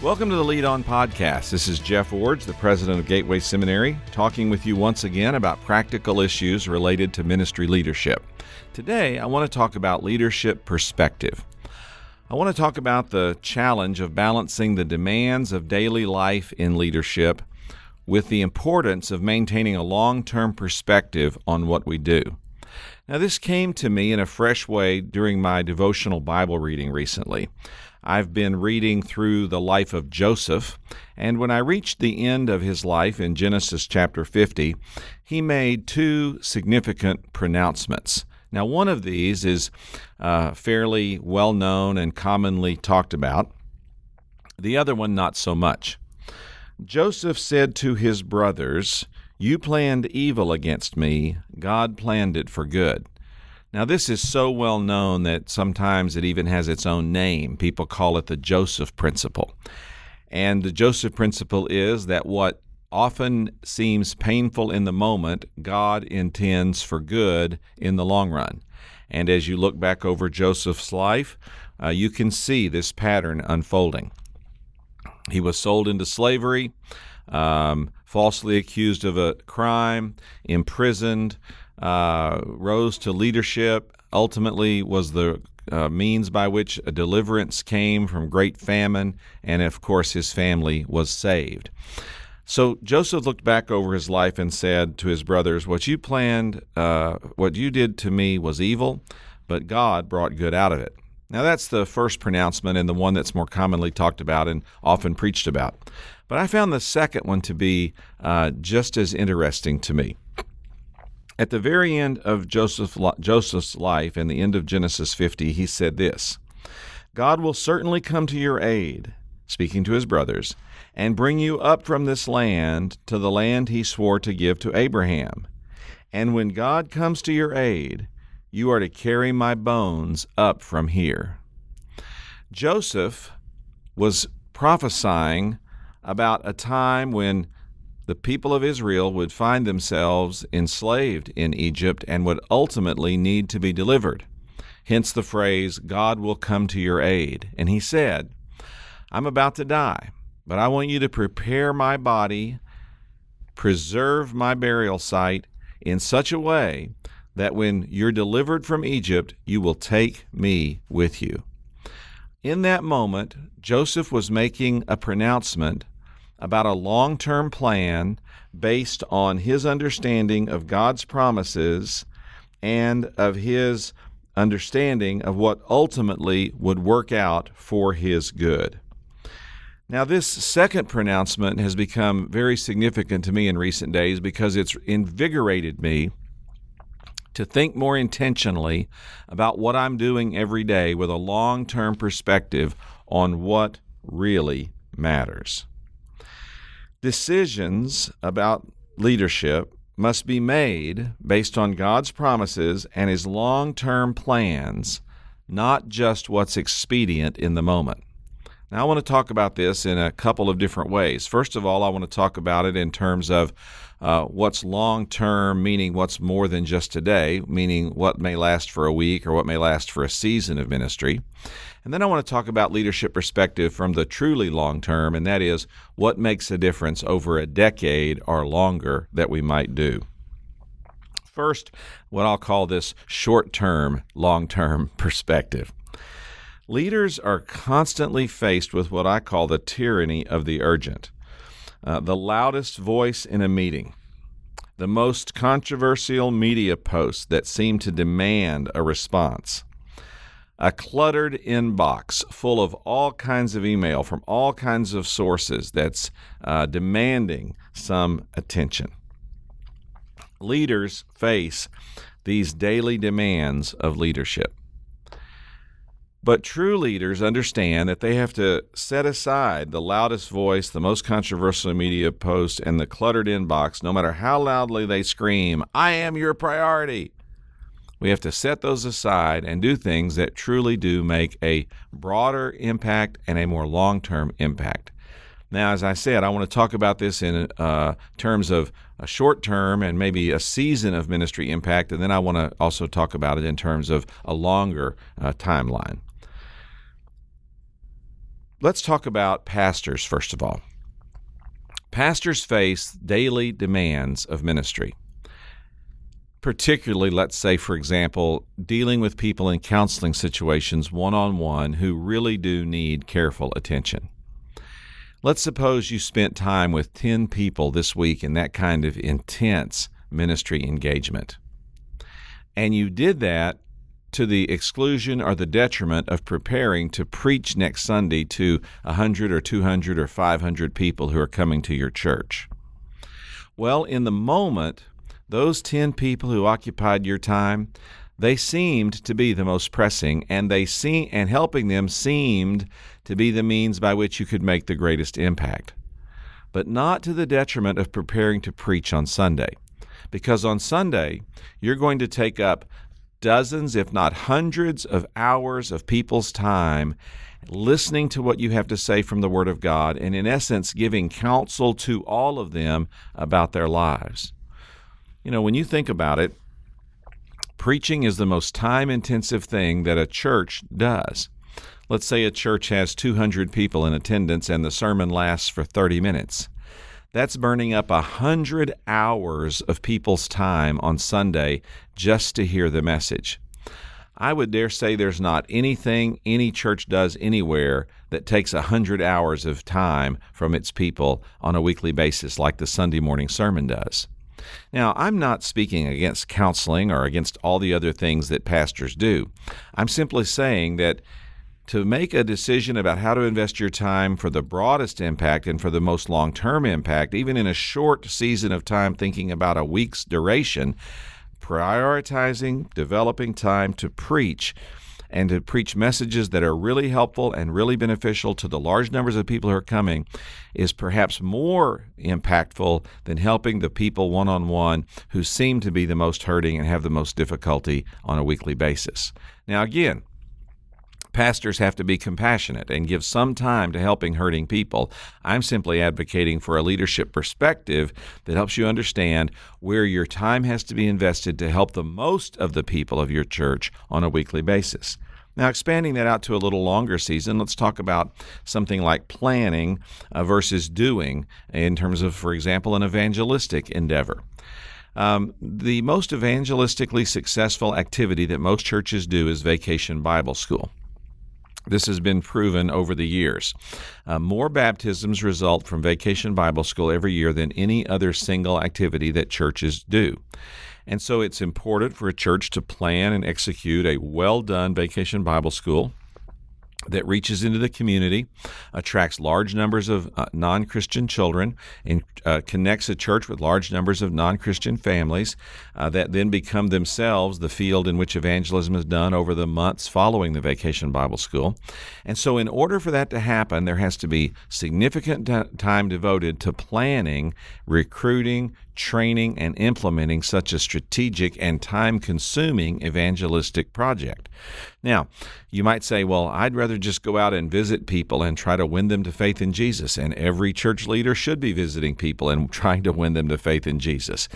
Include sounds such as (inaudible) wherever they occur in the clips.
Welcome to the Lead On Podcast. This is Jeff Iorg, the president of Gateway Seminary, talking with you once again about practical issues related to ministry leadership. Today, I want to talk about leadership perspective. I want to talk about the challenge of balancing the demands of daily life in leadership with the importance of maintaining a long term perspective on what we do. Now, this came to me in a fresh way during my devotional Bible reading recently. I've been reading through the life of Joseph, and when I reached the end of his life in Genesis chapter 50, he made two significant pronouncements. Now, one of these is uh, fairly well known and commonly talked about, the other one, not so much. Joseph said to his brothers, You planned evil against me, God planned it for good. Now, this is so well known that sometimes it even has its own name. People call it the Joseph Principle. And the Joseph Principle is that what often seems painful in the moment, God intends for good in the long run. And as you look back over Joseph's life, uh, you can see this pattern unfolding. He was sold into slavery, um, falsely accused of a crime, imprisoned, uh, rose to leadership, ultimately was the uh, means by which a deliverance came from great famine, and of course his family was saved. So Joseph looked back over his life and said to his brothers, What you planned, uh, what you did to me was evil, but God brought good out of it. Now, that's the first pronouncement and the one that's more commonly talked about and often preached about. But I found the second one to be uh, just as interesting to me. At the very end of Joseph, Joseph's life and the end of Genesis 50, he said this God will certainly come to your aid, speaking to his brothers, and bring you up from this land to the land he swore to give to Abraham. And when God comes to your aid, you are to carry my bones up from here. Joseph was prophesying about a time when the people of Israel would find themselves enslaved in Egypt and would ultimately need to be delivered. Hence the phrase, God will come to your aid. And he said, I'm about to die, but I want you to prepare my body, preserve my burial site in such a way that when you're delivered from Egypt, you will take me with you. In that moment, Joseph was making a pronouncement about a long term plan based on his understanding of God's promises and of his understanding of what ultimately would work out for his good. Now, this second pronouncement has become very significant to me in recent days because it's invigorated me to think more intentionally about what I'm doing every day with a long term perspective on what really matters. Decisions about leadership must be made based on God's promises and His long term plans, not just what's expedient in the moment. Now, I want to talk about this in a couple of different ways. First of all, I want to talk about it in terms of uh, what's long term, meaning what's more than just today, meaning what may last for a week or what may last for a season of ministry. And then I want to talk about leadership perspective from the truly long term, and that is what makes a difference over a decade or longer that we might do. First, what I'll call this short term, long term (laughs) perspective. Leaders are constantly faced with what I call the tyranny of the urgent. Uh, the loudest voice in a meeting, the most controversial media post that seem to demand a response, a cluttered inbox full of all kinds of email from all kinds of sources that's uh, demanding some attention. Leaders face these daily demands of leadership. But true leaders understand that they have to set aside the loudest voice, the most controversial media post, and the cluttered inbox, no matter how loudly they scream, I am your priority. We have to set those aside and do things that truly do make a broader impact and a more long term impact. Now, as I said, I want to talk about this in uh, terms of a short term and maybe a season of ministry impact, and then I want to also talk about it in terms of a longer uh, timeline. Let's talk about pastors first of all. Pastors face daily demands of ministry. Particularly, let's say, for example, dealing with people in counseling situations one on one who really do need careful attention. Let's suppose you spent time with 10 people this week in that kind of intense ministry engagement. And you did that to the exclusion or the detriment of preparing to preach next Sunday to 100 or 200 or 500 people who are coming to your church. Well, in the moment, those 10 people who occupied your time, they seemed to be the most pressing and they seem and helping them seemed to be the means by which you could make the greatest impact. But not to the detriment of preparing to preach on Sunday. Because on Sunday, you're going to take up dozens, if not hundreds, of hours of people's time listening to what you have to say from the Word of God, and in essence, giving counsel to all of them about their lives. You know, when you think about it, preaching is the most time intensive thing that a church does. Let's say a church has 200 people in attendance and the sermon lasts for 30 minutes. That's burning up a hundred hours of people's time on Sunday just to hear the message. I would dare say there's not anything any church does anywhere that takes a hundred hours of time from its people on a weekly basis like the Sunday morning sermon does. Now, I'm not speaking against counseling or against all the other things that pastors do. I'm simply saying that to make a decision about how to invest your time for the broadest impact and for the most long term impact, even in a short season of time, thinking about a week's duration, prioritizing developing time to preach and to preach messages that are really helpful and really beneficial to the large numbers of people who are coming is perhaps more impactful than helping the people one on one who seem to be the most hurting and have the most difficulty on a weekly basis. Now, again, Pastors have to be compassionate and give some time to helping hurting people. I'm simply advocating for a leadership perspective that helps you understand where your time has to be invested to help the most of the people of your church on a weekly basis. Now, expanding that out to a little longer season, let's talk about something like planning uh, versus doing in terms of, for example, an evangelistic endeavor. Um, the most evangelistically successful activity that most churches do is vacation Bible school. This has been proven over the years. Uh, more baptisms result from Vacation Bible School every year than any other single activity that churches do. And so it's important for a church to plan and execute a well done Vacation Bible School that reaches into the community, attracts large numbers of uh, non Christian children, and uh, connects a church with large numbers of non Christian families uh, that then become themselves the field in which evangelism is done over the months following the Vacation Bible School. And so, in order for that to happen, there has to be significant t- time devoted to planning, recruiting, training, and implementing such a strategic and time consuming evangelistic project. Now, you might say, well, I'd rather just go out and visit people and try to win them to faith in Jesus. And every church leader should be visiting people and (laughs) trying to win them to faith in Jesus.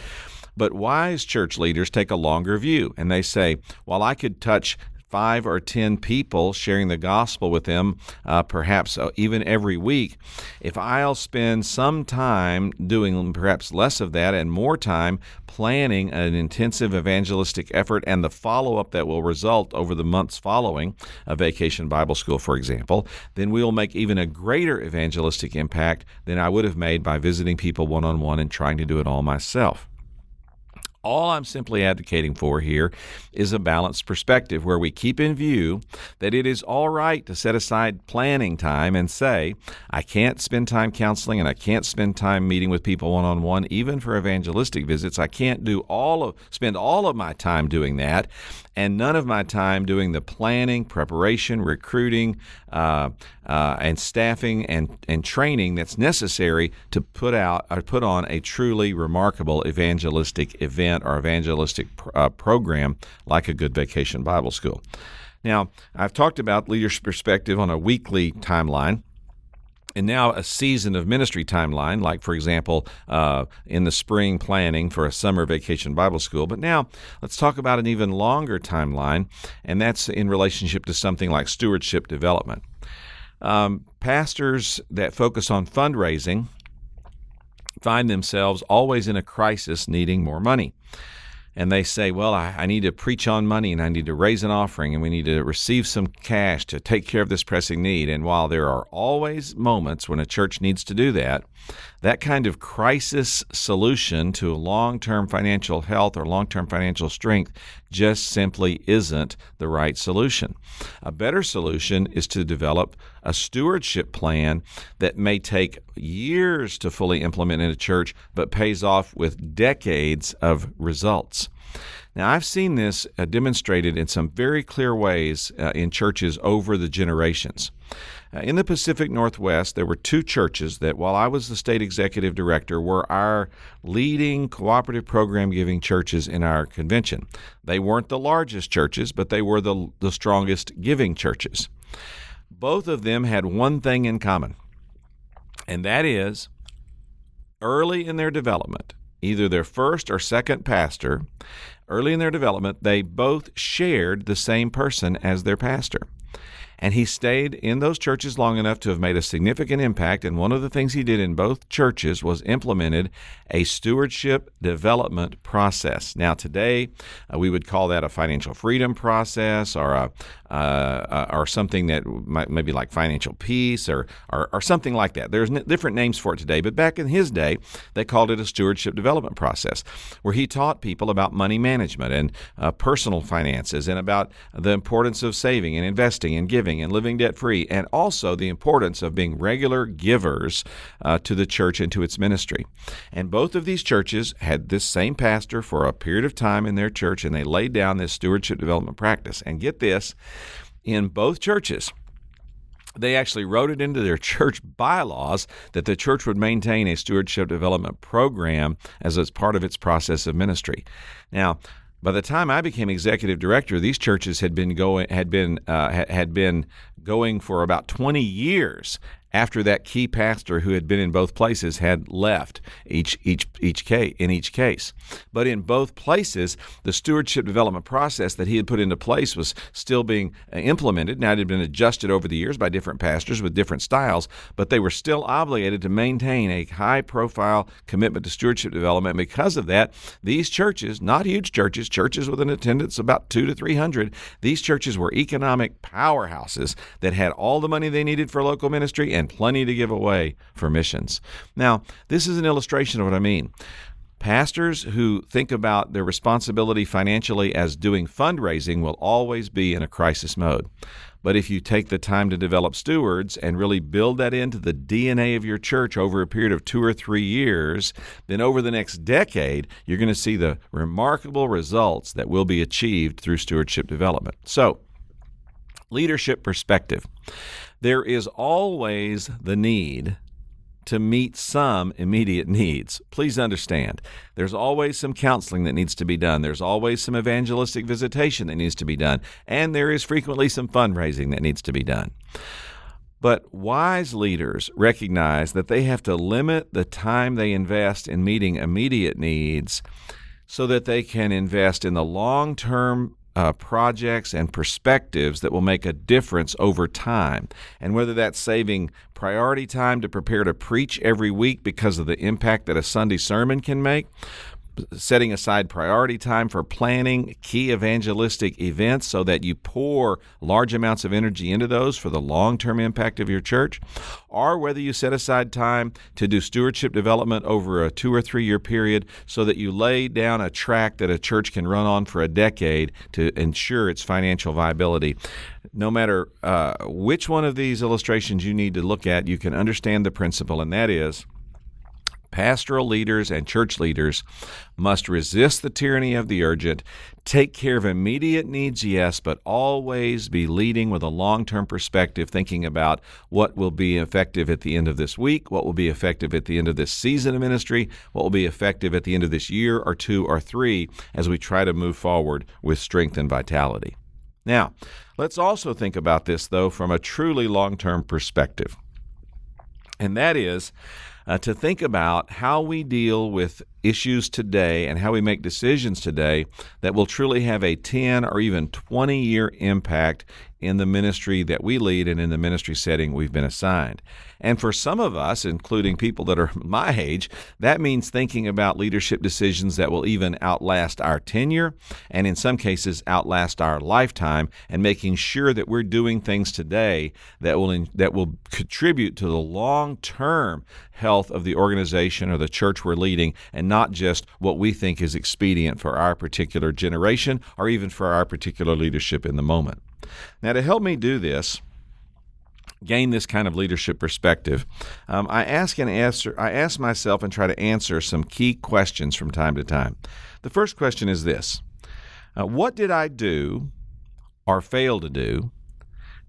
But wise church leaders take a longer view and they say, while I could touch five or ten people sharing the gospel with them, uh, perhaps uh, even every week, if I'll spend some time doing perhaps less of that and more time planning an intensive evangelistic effort and the follow up that will result over the months following a vacation Bible school, for example, then we will make even a greater evangelistic impact than I would have made by visiting people one on one and trying to do it all myself. All I'm simply advocating for here is a balanced perspective where we keep in view that it is all right to set aside planning time and say, I can't spend time counseling and I can't spend time meeting with people one on one, even for evangelistic visits. I can't do all of spend all of my time doing that and none of my time doing the planning, preparation, recruiting, uh, uh, and staffing and, and training that's necessary to put out or put on a truly remarkable evangelistic event or evangelistic uh, program like a good vacation Bible school. Now, I've talked about leadership perspective on a weekly timeline and now a season of ministry timeline, like, for example, uh, in the spring planning for a summer vacation Bible school. But now let's talk about an even longer timeline, and that's in relationship to something like stewardship development. Um, pastors that focus on fundraising find themselves always in a crisis needing more money and they say, Well, I, I, need to preach on money and I need to raise an offering and we need to receive some cash to take care of this pressing need. And while there are always moments when a church needs to do that, that kind of crisis solution to long term financial health or long term financial strength just simply isn't the right solution. A better solution is to develop a stewardship plan that may take years to fully implement in a church, but pays off with decades of results. Now, I've seen this uh, demonstrated in some very clear ways uh, in churches over the generations. Uh, in the Pacific Northwest, there were two churches that, while I was the state executive director, were our leading cooperative program giving churches in our convention. They weren't the largest churches, but they were the, the strongest giving churches. Both of them had one thing in common, and that is early in their development, either their first or second pastor Early in their development, they both shared the same person as their pastor. And he stayed in those churches long enough to have made a significant impact. And one of the things he did in both churches was implemented a stewardship development process. Now, today, uh, we would call that a financial freedom process or a, uh, uh, or something that might maybe like financial peace or, or, or something like that. There's n- different names for it today, but back in his day, they called it a stewardship development process, where he taught people about money management and uh, personal finances and about the importance of saving and investing and giving and living debt free, and also the importance of being regular givers uh, to the church and to its ministry. And both of these churches had this same pastor for a period of time in their church, and they laid down this stewardship development practice. And get this, in both churches, they actually wrote it into their (laughs) church bylaws that the church would maintain a stewardship development program as a part of its process of ministry. Now, by the time I became executive director, these churches had been going had been uh, had been going for about 20 years after that key pastor who had been in both places had left each each each case in each case. But in both places, the stewardship development process that he had put into place was still being uh, implemented. Now it had been adjusted over the years by different pastors with different styles, but they were still obligated to maintain a high profile commitment to stewardship development. Because of that, these churches, not huge churches, churches with an attendance about two to three hundred, these churches were economic powerhouses that had all the money they needed for local ministry and and plenty to give away for missions. Now, this is an illustration of what I mean. Pastors who think about their responsibility financially as doing fundraising will always be in a crisis mode. But if you take the time to develop stewards and really build that into the DNA of your church over a period of two or three years, then over the next decade, you're going to see the remarkable results that will be achieved through stewardship development. So, leadership perspective there is always the need to meet some immediate needs. Please understand, there's always some counseling that needs to be done. There's always some evangelistic visitation that needs to be done. And there is frequently some fundraising that needs to be done. But wise leaders recognize that they have to limit the time they invest in meeting immediate needs so that they can invest in the long term uh, projects and perspectives that will make a difference over time. And whether that's saving priority time to prepare to preach every week because of the impact that a Sunday sermon can make, setting aside priority time for planning key evangelistic events so that you pour large amounts of energy into those for the long term impact of your church, or whether you set aside time to do stewardship development over a two or three year period so that you lay down a track that a church can run on for a decade to ensure its financial viability. No matter uh, which one of these illustrations you need to look at, you can understand the principle, and that is pastoral leaders and church leaders must resist the tyranny of the urgent, take care of immediate needs, yes, but always be leading with a long term perspective, thinking about what will be effective at the end of this week, what will be effective at the end of this season of ministry, what will be effective at the end of this year or two or three as we try to move forward with strength and vitality. Now, let's also think about this, though, from a truly long term perspective. And that is uh, to think about how we deal with issues today and how we make decisions today that will truly have a 10 or even 20 year impact in the ministry that we lead and in the ministry setting we've been assigned. And for some of us, including people that are (laughs) my age, that means thinking about leadership decisions that will even outlast our tenure and in some cases outlast our lifetime and making sure that we're doing things today that will that will contribute to the long-term health of the organization or the church we're leading and not just what we think is expedient for our particular generation or even for our particular leadership in the moment. Now, to help me do this, gain this kind of leadership perspective, um, I ask and answer. I ask myself and try to answer some key questions from time to time. The first question is this: uh, What did I do or fail to do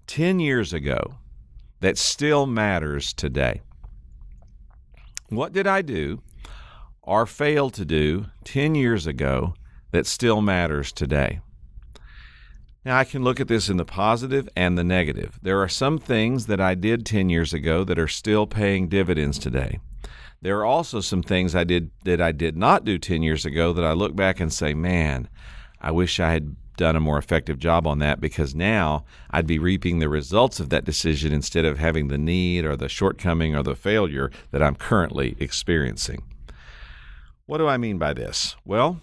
ten years ago that still matters today? What did I do or failed to do ten years ago that still matters today? Now, I can look at this in the positive and the negative. There are some things that I did 10 years ago that are still paying dividends today. There are also some things I did that I did not do 10 years ago that I look back and say, man, I wish I had done a more effective job on that because now I'd be reaping the results of that decision instead of having the need or the shortcoming or the failure that I'm currently experiencing. What do I mean by this? Well,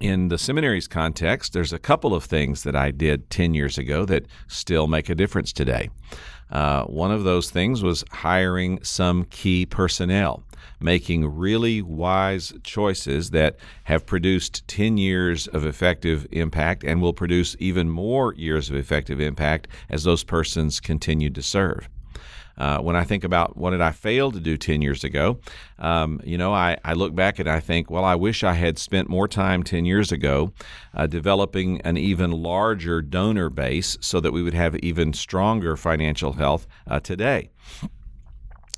in the seminary's context, there's a couple of things that I did 10 years ago that still make a difference today. Uh, one of those things was hiring some key personnel, making really wise choices that have produced 10 years of effective impact and will produce even more years of effective impact as those persons continue to serve. Uh, when I think about what did I fail to do 10 years ago, um, you know, I, I look back and I think, well, I wish I had spent more time 10 years ago uh, developing an even larger donor base so that we would have even stronger financial health uh, today.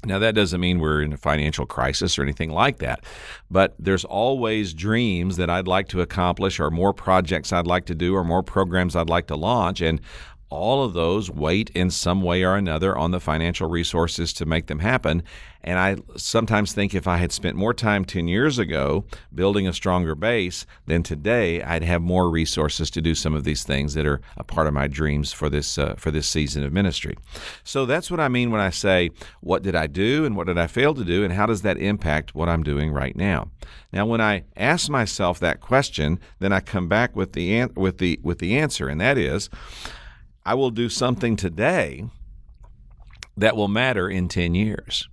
Now, that doesn't mean we're in a financial crisis or anything like that, but there's always dreams that I'd like to accomplish, or more projects I'd like to do, or more programs I'd like to launch. And all of those wait in some way or another on the financial resources to make them happen. And I sometimes think if I had spent more time 10 years ago building a stronger base, then today I'd have more resources to do some of these things that are a part of my dreams for this uh, for this season of ministry. So that's what I mean when I say what did I do and what did I fail to do and how does that impact what I'm doing right now. Now when I ask myself that question, then I come back with the an- with the with the answer and that is I will do something today that will matter in 10 years.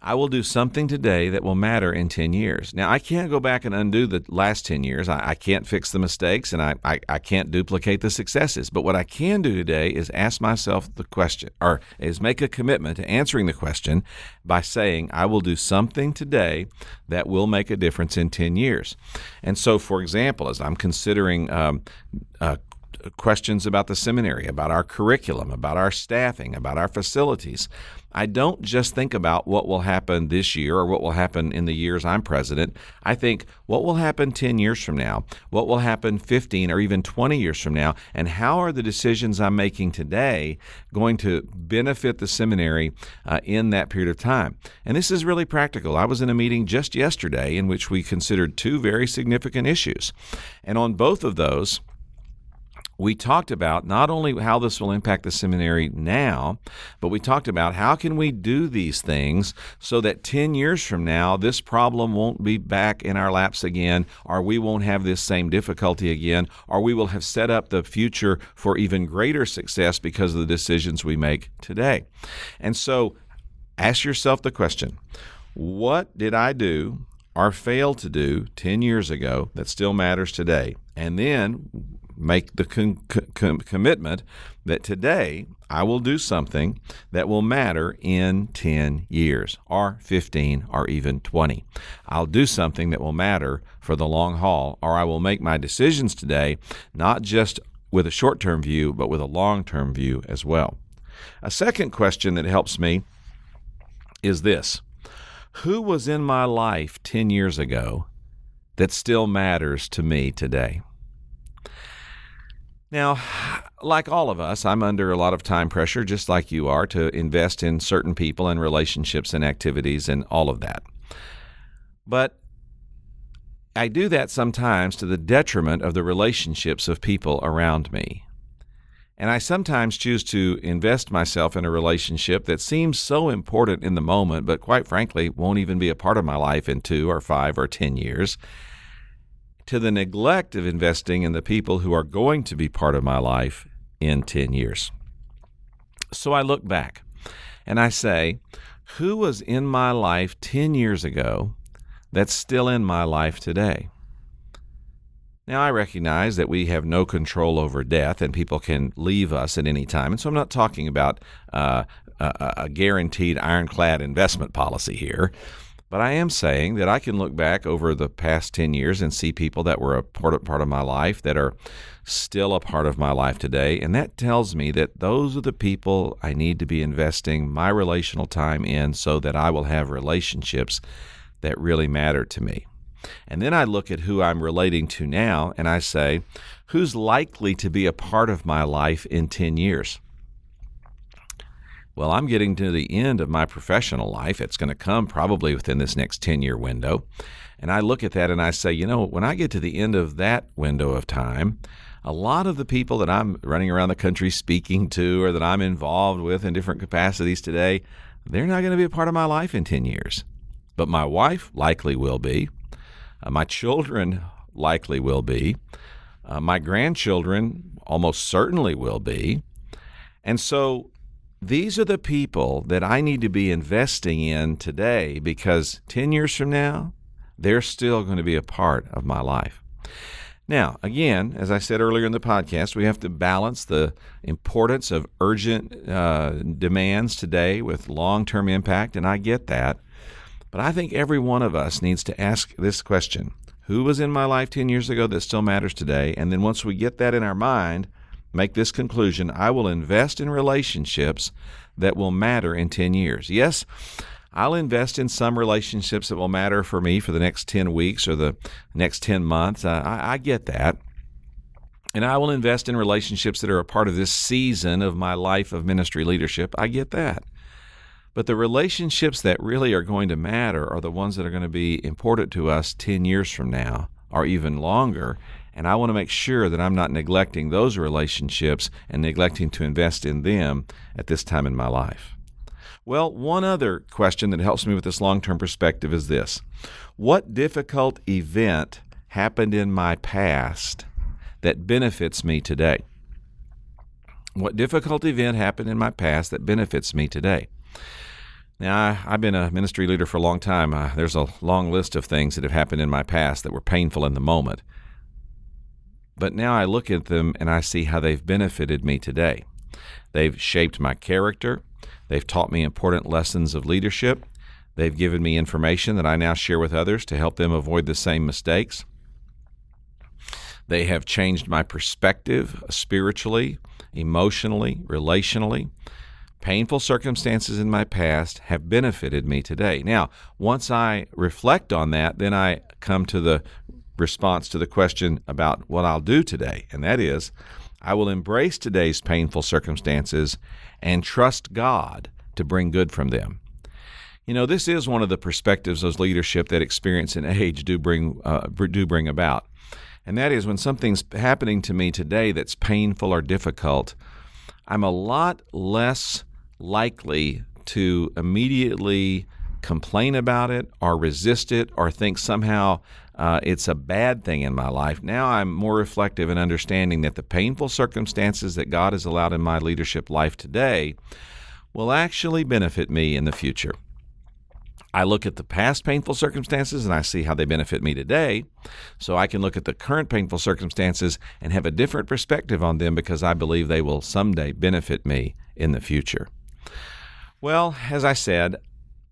I will do something today that will matter in 10 years. Now, I can't go back and undo the last 10 years. I, I can't fix the mistakes and I, I, I, can't duplicate the successes. But what I can do today is ask myself the question, or is make a commitment to answering the question by saying, I will do something today that will make a difference in 10 years. And so, for example, as I'm considering um, uh, questions about the seminary, about our curriculum, about our staffing, about our facilities. I don't just think about what will happen this year or what will happen in the years I'm president. I think what will happen 10 years from now, what will happen 15 or even 20 years from now, and how are the decisions I'm making today going to benefit the seminary uh, in that period of time? And this is really practical. I was in a meeting just yesterday in which we considered two very significant issues. And on both of those, we talked about not only how this will impact the seminary now, but we talked about how can we do these things so that 10 years from now this problem won't be back in our laps again or we won't have this same difficulty again or we will have set up the future for even greater success because of the decisions we make today. And so ask yourself the question, what did I do or fail to do 10 years ago that still matters today? And then make the con- com- commitment that today I will do something that will matter in 10 years, or 15, or even 20. I'll do something that will matter for the long haul, or I will make my decisions today not just with a short term view, but with a long term view as well. A second question that helps me is this Who was in my life 10 years ago that still matters to me today? Now, like all of us, I'm under a lot of time pressure, just like you are, to invest in certain people and relationships and activities and all of that. But I do that sometimes to the detriment of the relationships of people around me. And I sometimes choose to invest myself in a relationship that seems so important in the moment, but quite frankly, won't even be a part of my life in two or five or 10 years, to the neglect of investing in the people who are going to be part of my life in 10 years. So I look back and I say, who was in my life 10 years ago that's still in my life today? Now, I recognize that we have no control over death and people can leave us at any time. And so I'm not talking about uh, a, a guaranteed ironclad investment policy here. But I am saying that I can look back over the past 10 years and see people that were a part of, part of my life that are still a part of my life today. And that tells me that those are the people I need to be investing my relational time in so that I will have relationships that really matter to me. And then I look at who I'm relating to now and I say, who's likely to be a part of my life in 10 years? Well, I'm getting to the end of my professional life. It's going to come probably within this next 10 year window. And I look at that and I say, you know, when I get to the end of that window of time, a lot of the people that I'm running around the country speaking to or that I'm involved with in different capacities today, they're not going to be a part of my life in 10 years. But my wife likely will be. Uh, my children likely will be. Uh, my grandchildren almost certainly will be. And so these are the people that I need to be investing in today because 10 years from now, they're still going to be a part of my life. Now, again, as I said earlier in the podcast, we have to balance the importance of urgent uh, demands today with long term impact, and I get that. But I think every one of us needs to ask this question Who was in my life 10 years ago that still matters today? And then once we get that in our mind, make this conclusion I will invest in relationships that will matter in 10 years. Yes, I'll invest in some relationships that will matter for me for the next 10 weeks or the next 10 months. I, I get that. And I will invest in relationships that are a part of this season of my life of ministry leadership. I get that. But the relationships that really are going to matter are the ones that are going to be important to us 10 years from now or even longer. And I want to make sure that I'm not neglecting those relationships and neglecting to invest in them at this time in my life. Well, one other question that helps me with this long term perspective is this What difficult event happened in my past that benefits me today? What difficult event happened in my past that benefits me today? Now, I, have been a ministry leader for a long time. Uh, there's a long list of things that have happened in my past that were painful in the moment. But now I look at them and I see how they've benefited me today. They've shaped my character. They've taught me important lessons of leadership. They've given me information that I now share with others to help them avoid the same mistakes. They have changed my perspective spiritually, emotionally, relationally painful circumstances in my past have benefited me today. Now, once I reflect on that, then I come to the response to the question about what I'll do today, and that is I will embrace today's painful circumstances and trust God to bring good from them. You know, this is one of the perspectives of leadership that experience and age do bring uh, do bring about, and that is when something's happening to me today that's painful or difficult. I'm a lot less likely to immediately complain about it or resist it or think somehow uh, it's a bad thing in my life. Now I'm more reflective and understanding that the painful circumstances that God has allowed in my leadership life today will actually benefit me in the future. I look at the past painful circumstances and I see how they benefit me today. So I can look at the current painful circumstances and have a different perspective on them because I believe they will someday benefit me in the future. Well, as I said,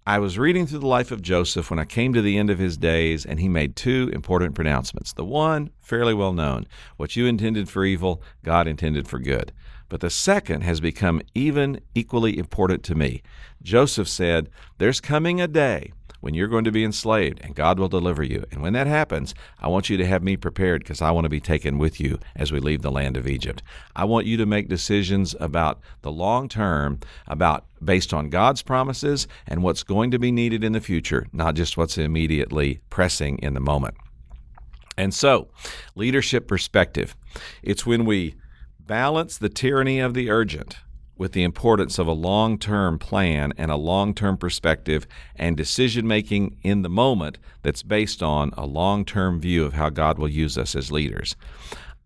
I was reading through the life of Joseph when I came to the end of his days, and he made two important pronouncements. The one, fairly well known what you intended for evil, God intended for good. but the second has become even equally important to me. Joseph said, There's coming a day when you're going to be enslaved and God will deliver you. And when that happens, I want you to have me prepared because I want to be taken with you as we leave the land of Egypt. I want you to make decisions about the long term, about based on God's promises and what's going to be needed in the future, not just what's immediately pressing in the moment. And so, leadership perspective. It's when we balance the tyranny of the urgent with the importance of a long term plan and a long term perspective and decision making in the moment that's based on a long term view of how God will use us as leaders.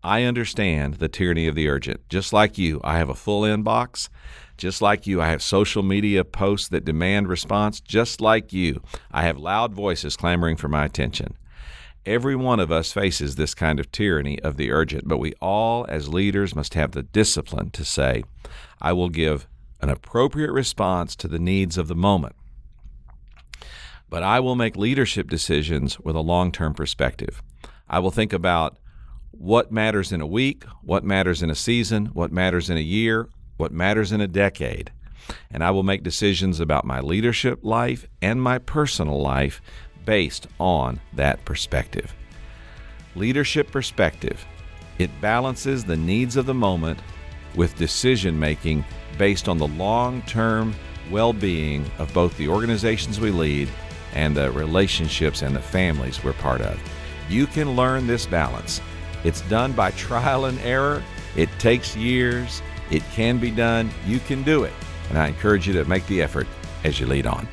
I understand the tyranny of the urgent. Just like you, I have a full inbox. Just like you, I have social media posts that demand response. Just like you, I have loud voices clamoring for my attention. Every one of us faces this kind of tyranny of the urgent, but we all, as leaders, must have the discipline to say, I will give an appropriate response to the needs of the moment. But I will make leadership decisions with a long term perspective. I will think about what matters in a week, what matters in a season, what matters in a year, what matters in a decade. And I will make decisions about my leadership life and my personal life based on that perspective. Leadership perspective. It balances the needs of the moment with decision making based on the long term well being of both the organizations we lead and the relationships and the families we're part of. You can learn this balance. It's done by trial and error, it takes years, it can be done, you can do it. And I encourage you to make the effort as you lead on.